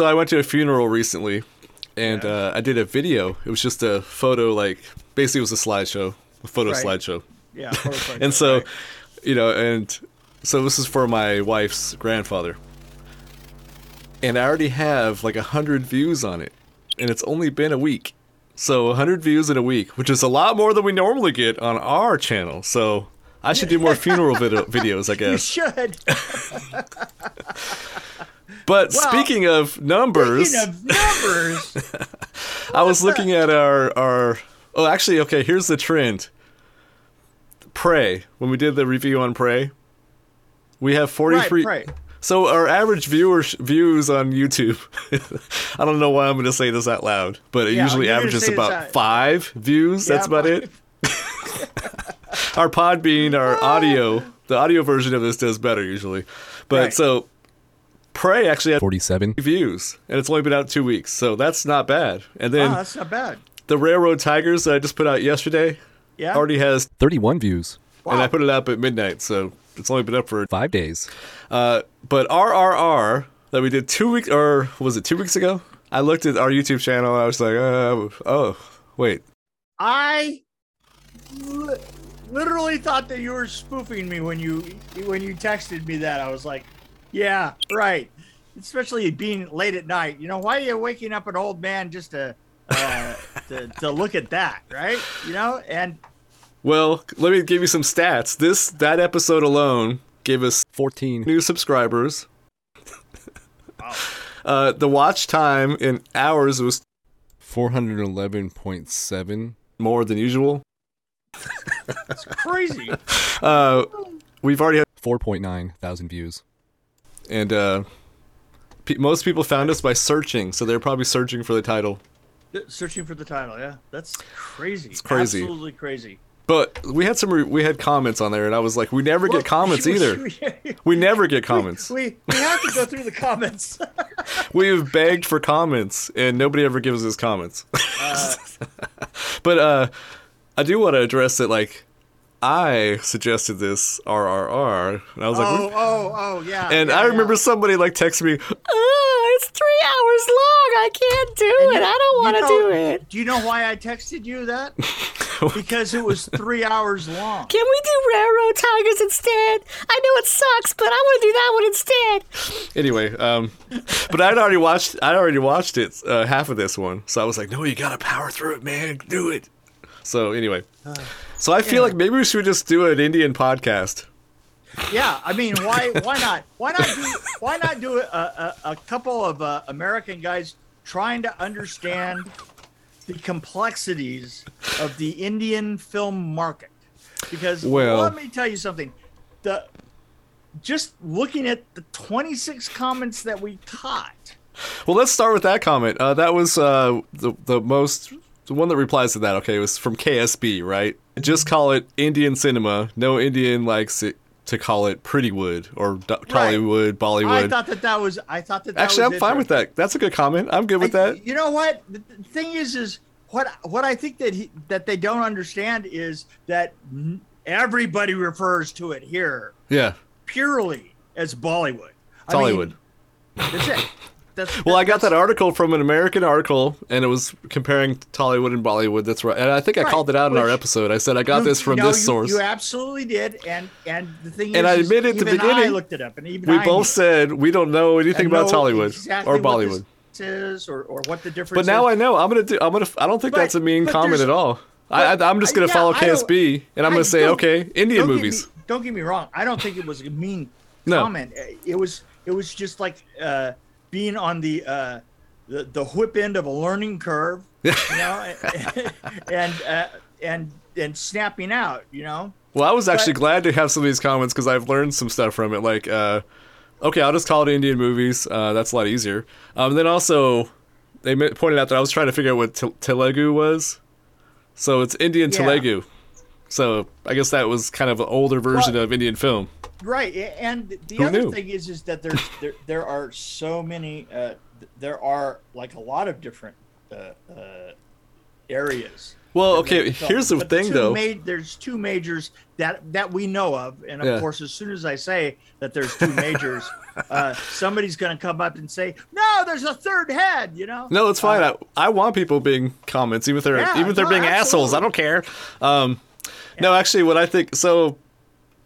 so I went to a funeral recently, and uh, I did a video. It was just a photo, like basically it was a slideshow, a photo Right. slideshow. Yeah. photo And so, right. you know, and so this is for my wife's grandfather, and I already have like a hundred views on it, and it's only been a week. So a hundred views in a week, which is a lot more than we normally get on our channel. So I should do more funeral video- videos, I guess. you guess. should. But Well, speaking of numbers, Speaking of numbers, I was looking at our our. Oh, actually, okay. Here's the trend. Prey. When we did the review on Prey, we have 43. right, right. So our average viewers views on YouTube. I don't know why I'm going to say this out loud, but it Yeah, usually averages about out- five views. That's Yeah, about five. it. Our Podbean, our audio, the audio version of this does better usually, but Right. so Prey actually had 47. views, and it's only been out two weeks, so that's not bad. And then wow, that's not bad. the Railroad Tigers that I just put out yesterday Yeah. already has, 31 views. Wow. and I put it up at midnight, so it's only been up for. Five days. Uh, but RRR that we did two weeks, or was it two weeks ago? I looked at our YouTube channel and I was like, uh, oh, wait. I li- literally thought that you were spoofing me when you when you texted me that. I was like, yeah, right. Especially being late at night. You know, why are you waking up an old man just to uh, to, to look at that, right? You know, and Well, let me give you some stats. This that episode alone gave us 14. new subscribers. uh, the watch time in hours was 411.7. more than usual. That's crazy. Uh, we've already had 4.9 thousand views. And uh, pe- most people found us by searching, so they're probably searching for the title. Searching for the title, yeah, that's crazy. It's crazy. absolutely crazy. But we had some re- we had comments on there, and I was like, we never Well, get comments we- either. we- We never get comments. We, we have to go through the comments. We've begged for comments, and nobody ever gives us comments. but uh, I do want to address that. Like, I suggested this RRR, and I was like, oh, oh, oh, yeah. and yeah, I remember yeah. somebody like texting me, "Oh, it's three hours long. I can't do And it. you- I don't want to do it." Do you know why I texted you that? because it was three hours long. Can we do Railroad Tigers instead? I know it sucks, but I want to do that one instead. Anyway, um, but I'd already watched. I'd already watched it, uh, half of this one. So I was like, "No, you gotta power through it, man. Do it." So anyway, so I feel yeah. like maybe we should just do an Indian podcast. Yeah, I mean, why why not? Why not do why not do a, a, a couple of uh, American guys trying to understand the complexities of the Indian film market? Because Well- let me tell you something. The just looking at the 26 comments that we caught. Well, let's start with that comment. Uh, that was uh, the the most the one that replies to that. Okay, it was from KSB, right? Just call it Indian cinema. No Indian likes it to call it Prettywood or Do- Tollywood, Bollywood. I thought that that was I thought that, that Actually, was I'm fine with that. That's a good comment. I'm good with I- that. You know what? The, thing is, is what what I think that he, that they don't understand is that everybody refers to it here Yeah, purely as Bollywood. I Tollywood. mean, that's it. That's, well, I got that article from an American article, and it was comparing Tollywood and Bollywood. That's right. And I think I Right, called it out in our episode. I said I got you- this from no, this you- source. You absolutely did, and and the thing And is, I admit at the even I beginning, looked it up, and even we I both said we don't know anything about Tollywood exactly or Bollywood. or, or what the difference. But now is. I know. I'm gonna do. I'm gonna. I don't think But- that's a mean comment at all. I, I, I'm just gonna yeah, follow KSB, and I'm gonna say, okay, Indian don't get movies. me- don't get me wrong. I don't think it was a mean No. comment. It was it was just like uh, being on the uh, the the whip end of a learning curve, you know, and uh, and and snapping out, you know. Well, I was actually But- glad to have some of these comments because I've learned some stuff from it. Like, uh, okay, I'll just call it Indian movies. Uh, that's a lot easier. Um, then also, they pointed out that I was trying to figure out what Te- Telugu was. So it's Indian Yeah. Telugu. So I guess that was kind of an older version Well- of Indian film. Right, and the Who other knew? thing is, is that there's there there are so many. Uh, there are like a lot of different uh, uh, areas. Well, okay. Here's the But thing, though. ma- there's two majors that that we know of, and of Yeah. course, as soon as I say that there's two majors, uh, somebody's going to come up and say, "No, there's a third head." You know? No, it's fine. Uh, I, I want people being comments, even if they're Yeah, even if they're no, being assholes. I don't care. Um, No, actually, what I think so.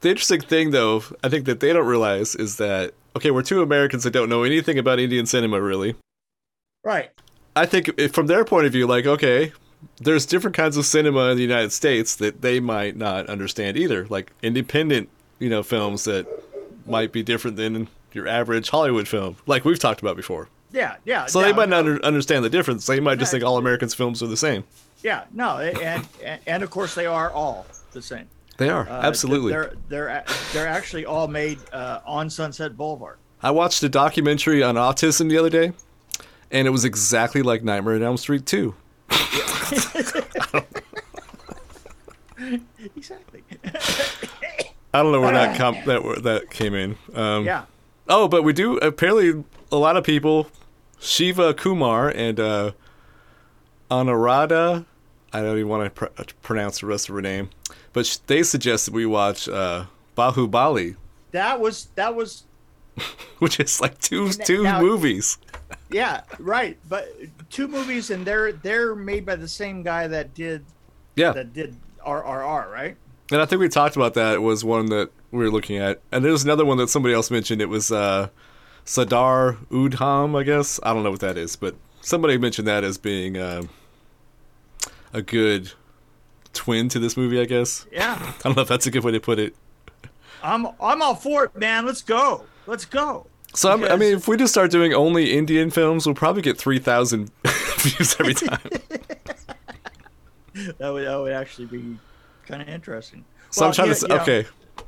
The interesting thing, though, I think that they don't realize is that okay, we're two Americans that don't know anything about Indian cinema, really. right. I think from their point of view, like okay, there's different kinds of cinema in the United States that they might not understand either, like independent, you know, films that might be different than your average Hollywood film, like we've talked about before. Yeah, yeah. So no, they might no, not under, understand the difference. They might just think all Americans' films are the same. Yeah, no, and and of course they are all the same. They are Uh, absolutely. They're they're they're actually all made uh, on Sunset Boulevard. I watched a documentary on autism the other day, and it was exactly like Nightmare on Elm Street 2. Exactly. I don't know where that com- that where that came in. Um, yeah. Oh, but we do apparently a lot of people, Shiva Kumar and uh, Anurada. I don't even want to pr- pronounce the rest of her name, but sh- they suggested we watch uh, Bahubali, That was that was which is like two n- two now- movies. yeah right. But two movies and they're they're made by the same guy that did Yeah, that did RRR right. and I think we talked about that. It was one that we were looking at, and there's another one that somebody else mentioned. It was uh, Sardar Udham, I guess. I don't know what that is, but somebody mentioned that as being uh, a good twin to this movie. I guess. Yeah. I don't know if that's a good way to put it. I'm I'm all for it, man. Let's go. Let's go. So I'm, I mean, if we just start doing only Indian films, we'll probably get three thousand views every time. That would that would actually be kind of interesting. So I'm trying you- to. know, okay,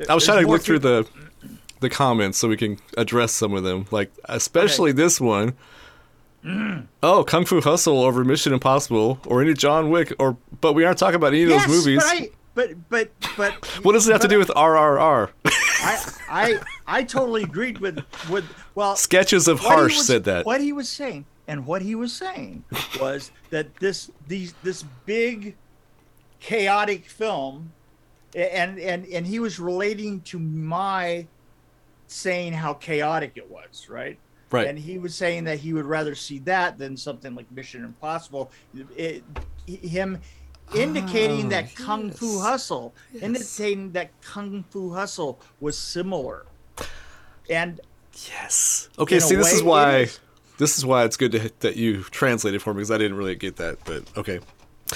I was there's trying to look through the the comments so we can address some of them. Like especially this one. Mm-hmm. Oh, Kung Fu Hustle over Mission Impossible or any John Wick or but we aren't talking about any of yes, those movies. But I, but but but what does it have to do with RRR? I I I totally agreed with with well Sketches of Harsh was- said that. What he was saying, and what he was saying was that this these this big chaotic film, and and and he was relating to my saying how chaotic it was, right? Right. And he was saying that he would rather see that than something like Mission Impossible. It, him indicating Oh, that Kung Fu. Hustle, Yes. indicating that Kung Fu Hustle was similar. And Yes. Okay, see this way, is why is. this is why it's good to, that you translated for me because I didn't really get that, but okay.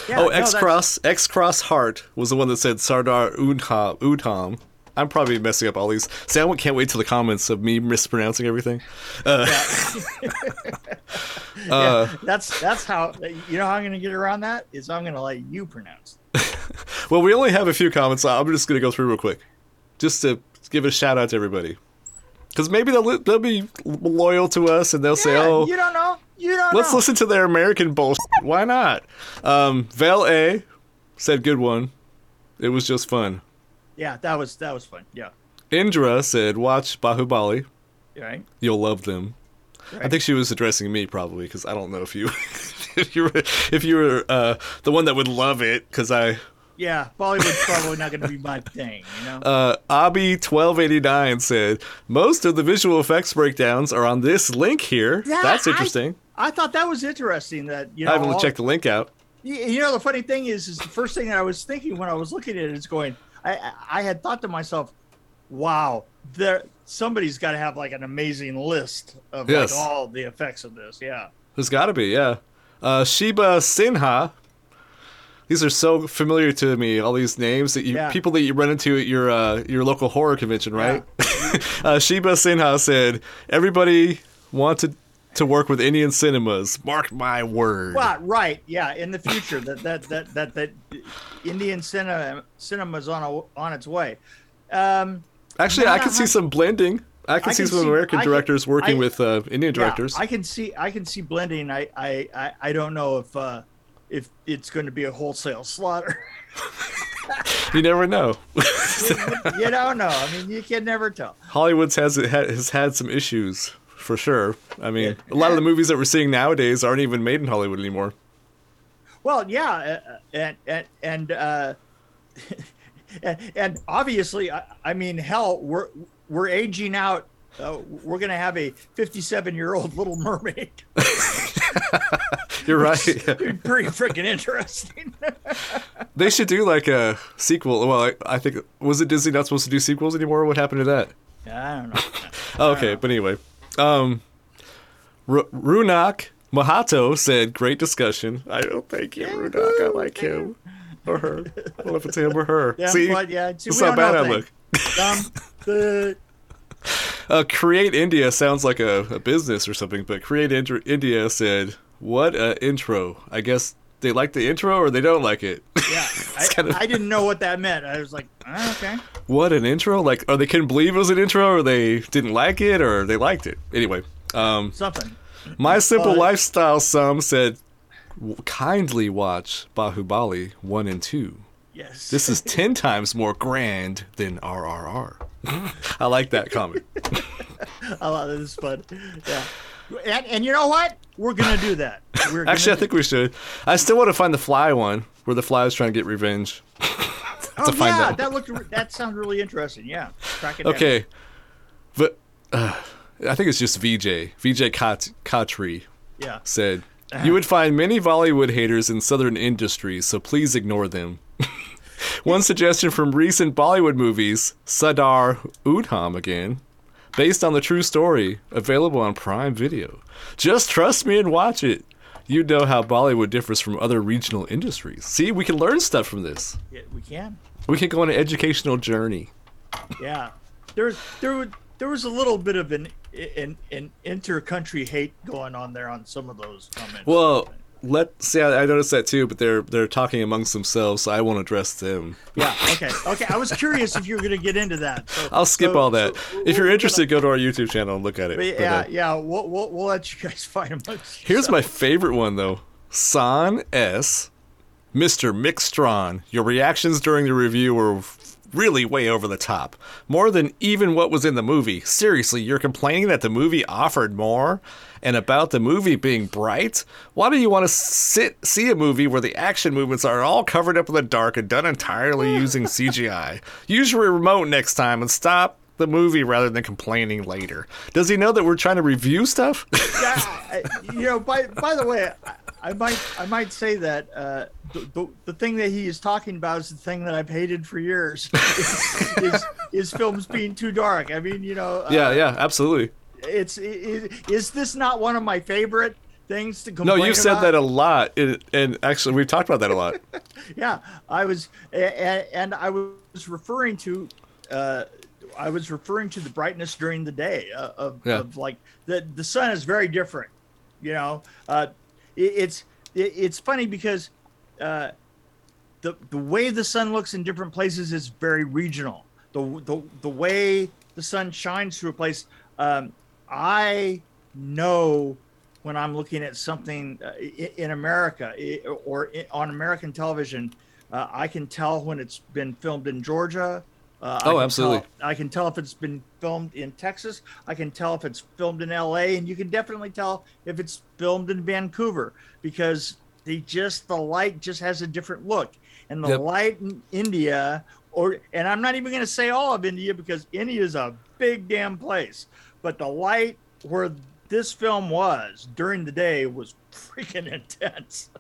yeah, oh, no, X Cross X Cross Heart was the one that said Sardar Udham. Udham. I'm probably messing up all these. I can't wait till the comments of me mispronouncing everything. Uh, uh, That's that's how you know how I'm going to get around that is I'm going to let you pronounce. well, we only have a few comments. So I'm just gonna go through real quick, just to give a shout out to everybody, because maybe they'll they'll be loyal to us and they'll say, "Oh, you don't know. You don't Let's know. listen to their American bullshit. Why not? Um, Val A said, "Good one. It was just fun." Yeah, that was that was fun. Yeah. Indra said, "Watch Bahubali. Right. You'll love them." I think she was addressing me probably because I don't know if you if you were if you were uh, the one that would love it because I Yeah, Bollywood's probably not going to be my thing. You know. uh, Abi twelve eighty nine said most of the visual effects breakdowns are on this link here. Yeah, That's interesting. I thought that was interesting. That you know. I haven't all- checked the link out. You, you know, the funny thing is, is the first thing that I was thinking when I was looking at it is going. I I- had thought to myself, "Wow, there somebody's got to have like an amazing list of Yes. like all the effects of this." Yeah. There's got to be, yeah. Uh, Shiba Sinha. These are so familiar to me. All these names that you Yeah. people that you run into at your uh, your local horror convention, right? uh, Shiba Sinha said, "Everybody wanted to work with Indian cinemas. Mark my word." Well, right, yeah. In the future, that that that that that Indian cinema cinema's on a, on its way. Um, Actually, I can see some blending. I can I see can some see- American I can- directors working I- with uh, Indian yeah, directors. I can see I can see blending. I I I, don't know if uh, if it's going to be a wholesale slaughter. you never know. you don't know. I mean, you can never tell. Hollywood's has has had some issues for sure. I mean, a lot of the movies that we're seeing nowadays aren't even made in Hollywood anymore. Well, yeah, uh, and and and uh, and, obviously, I, I mean, hell, we're we're aging out. Uh, we're gonna have a 57 year old Little Mermaid. You're right. Pretty freaking interesting. they should do like a sequel. Well, I, I think was it Disney not supposed to do sequels anymore? What happened to that? I don't know. Oh, okay, but anyway, um, R- Runak Mahato said, "Great discussion." I don't thank you, Runak. I like him or her. I don't know if it's him or her. Yeah, See, but yeah, see, that's how bad I look. Um, the Uh, Create India sounds like a, a business or something, but Create India said, "What a intro! I guess they like the intro or they don't like it." yeah, I, kind of- I didn't know what that meant. I was like, ah, okay. what an intro! Like, or they couldn't believe it was an intro, or they didn't like it, or they liked it. Anyway, um, Something. my simple Uh, lifestyle. Some said, kindly watch Bahubali one and two. Yes. This is ten times more grand than RRR. I like that comment. I love this is fun. Yeah. And, and you know what? We're gonna do that. We're gonna Actually, I think we should. I still want to find the fly one where the fly is trying to get revenge. Oh find yeah, that that looked. That sounds really interesting. Yeah. Track it down. Okay, but uh, I think it's just VJ. VJ Kat- Katri Yeah. said, "You would find many Bollywood haters in southern industries, so please ignore them." One suggestion from recent Bollywood movies, Sardar Udham again, based on the true story, available on Prime Video. Just trust me and watch it. You know how Bollywood differs from other regional industries. See, we can learn stuff from this. Yeah, we can. We can go on an educational journey. Yeah. There, there, was- there was a little bit of an an, an inter-country hate going on there on some of those comments. Well, let see. I, I noticed that too, but they're they're talking amongst themselves, so I won't address them. yeah. Okay. Okay. I was curious if you were gonna get into that. So, I'll skip so- all that. so if you're interested, go to our YouTube channel and look at it. gonna- But, yeah. uh, Yeah. We'll, we'll we'll let you guys find them. Here's my favorite one though. San S, Mr. Mixtron. Your reactions during the review were really way over the top. More than even what was in the movie. Seriously, you're complaining that the movie offered more? And about the movie being bright? Why do you want to sit see a movie where the action movements are all covered up in the dark and done entirely using CGI? Use your remote next time and stop the movie rather than complaining later. Does he know that we're trying to review stuff? yeah, uh, you know, by by the way, I, might I might say that uh, the, the the thing that he is talking about is the thing that I've hated for years. is, is, is films being too dark. I mean, you know, uh, yeah, yeah, absolutely. It's is, is this not one of my favorite things to complain No, you've said about? that a lot, and, and actually, we've talked about that a lot. yeah i was and, and i was referring to uh i was referring to the brightness during the day uh, of, Yeah. of like the the sun is very different you know uh it, it's it, it's funny because uh the the way the sun looks in different places is very regional the the, the way the sun shines through a place um i know when I'm looking at something uh, in America or on American television, uh, I can tell when it's been filmed in Georgia. Uh, Oh, can absolutely. tell- I can tell if it's been filmed in Texas. I can tell if it's filmed in LA, and you can definitely tell if it's filmed in Vancouver because they just the light just has a different look, and the Yep. light in India, or and I'm not even going to say all of India because India is a big damn place, but the light where this film was during the day was freaking intense.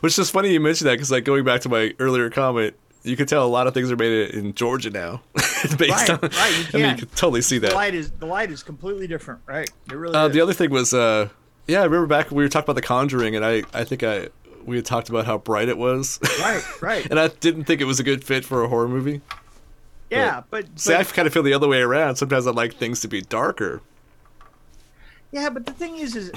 Which is funny you mentioned that because, like, going back to my earlier comment, you can tell a lot of things are made in Georgia now. based Right, on, right, you I mean, you can. totally see that. The light is the light is completely different, right? It really Uh, the other thing was, uh, yeah, I remember back when we were talking about The Conjuring, and I, I think I we had talked about how bright it was, right, right. and I didn't think it was a good fit for a horror movie. yeah, but, See, I kind of feel the other way around. Sometimes I like things to be darker. yeah, but the thing is, is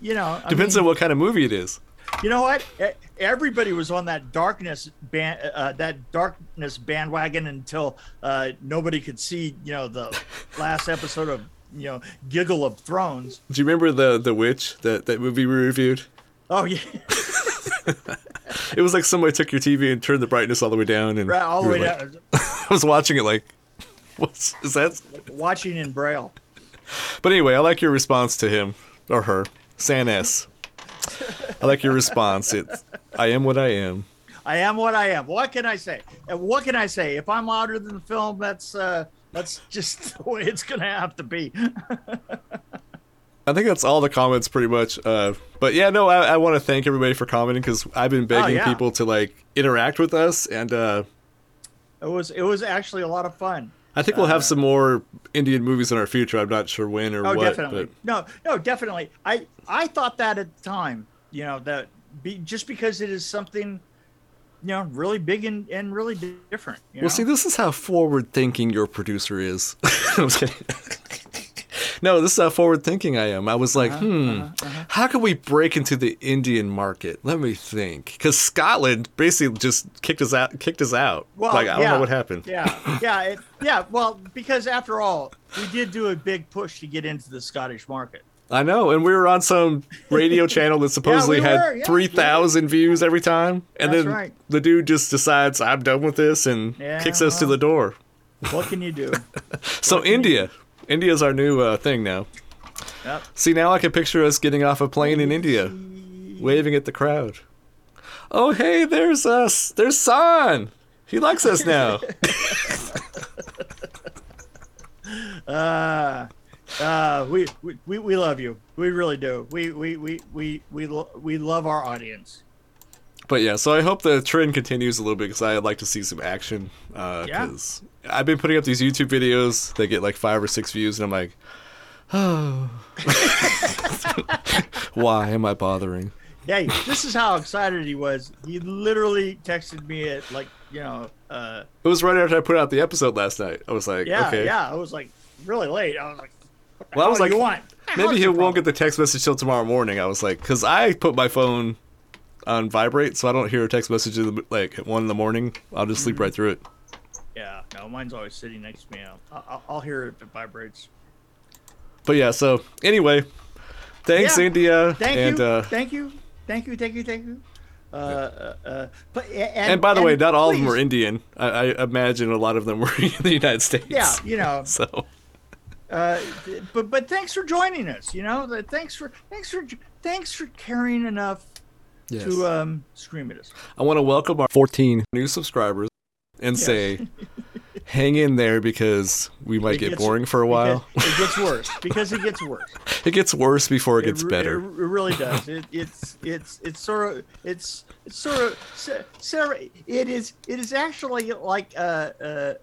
you know, I Depends mean, on what kind of movie it is. You know what? E- Everybody was on that darkness band, uh, that darkness bandwagon until uh, nobody could see. You know, the last episode of you know Giggle of Thrones. Do you remember the the witch that that movie we reviewed? Oh yeah, It was like somebody took your TV and turned the brightness all the way down, and right, all the way like- down, I was watching it like, what's is that? watching in braille. But anyway, I like your response to him or her, San S. I like your response. It's I am what I am. I am what I am. What can I say? And what can I say? If I'm louder than the film, that's uh, that's just the way it's gonna have to be. I think that's all the comments pretty much. Uh, but yeah, no, I, I want to thank everybody for commenting because I've been begging yeah. people to like interact with us, and uh, it was it was actually a lot of fun. I think we'll have uh, some more Indian movies in our future. I'm not sure when or Oh, what. definitely. But No, no, definitely. I I thought that at the time. You know that be, just because it is something, you know, really big and, and really different. You well, know? see, this is how forward thinking your producer is. I'm just kidding. no, this is how forward thinking I am. I was like, Uh-huh, hmm, how can we break into the Indian market? Let me think. Because Scotland basically just kicked us out. Kicked us out. Well, like I don't yeah, know what happened. Yeah, yeah, it, yeah. Well, because after all, we did do a big push to get into the Scottish market. I know, and we were on some radio channel that supposedly we had yeah, three thousand views every time, and That's then right. the dude just decides I'm done with this and Yeah, kicks us to the door. What can you do? So India, India's our new uh, thing now. Yep. See, now I can picture us getting off a plane in India, waving at the crowd. Oh, hey, there's us. There's San. He likes us now. Uh, uh, we, we, we, we love you. We really do. We, we, we, we, we, lo- we love our audience. But yeah, so I hope the trend continues a little bit because I'd like to see some action. Because I've been putting up these YouTube videos they get like five or six views, and I'm like, oh, why am I bothering? Hey, this is how excited he was. He literally texted me at like, you know, uh, It was right after I put out the episode last night. I was like, yeah, okay, yeah. I was like really late. I was like, Well, I was like, you want? maybe he won't get the text message till tomorrow morning. I was like, because I put my phone on vibrate, so I don't hear a text message in the, like at one in the morning. I'll just Mm-hmm. sleep right through it. Yeah, no, mine's always sitting next to me. I'll, I'll, I'll hear it if it vibrates. But yeah, so anyway, thanks Yeah. India, Thank and you, uh, thank you, thank you, thank you, thank you. Uh, uh, uh, but and, and by the way, not all of them please- are Indian. I, I imagine a lot of them were in the United States. Yeah, you know, So uh, but but thanks for joining us. You know, thanks for thanks for thanks for caring enough yes. to um scream at us. I want to welcome our 14 new subscribers and Yes. say, hang in there because we might It get gets- boring for a while. It, it gets worse because it gets worse. It gets worse before it gets re- better. It, it really does. It, it's it's it's sort of it's it's sort of Sarah. It is it is actually like uh, uh,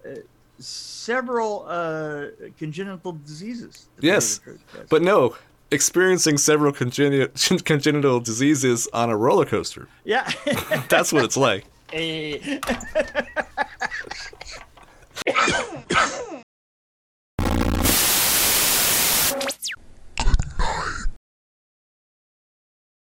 several uh, congenital diseases. to tell you Yes, the truth, yes. But no, experiencing several congenital, congenital diseases on a roller coaster. yeah. That's what it's like. Eh.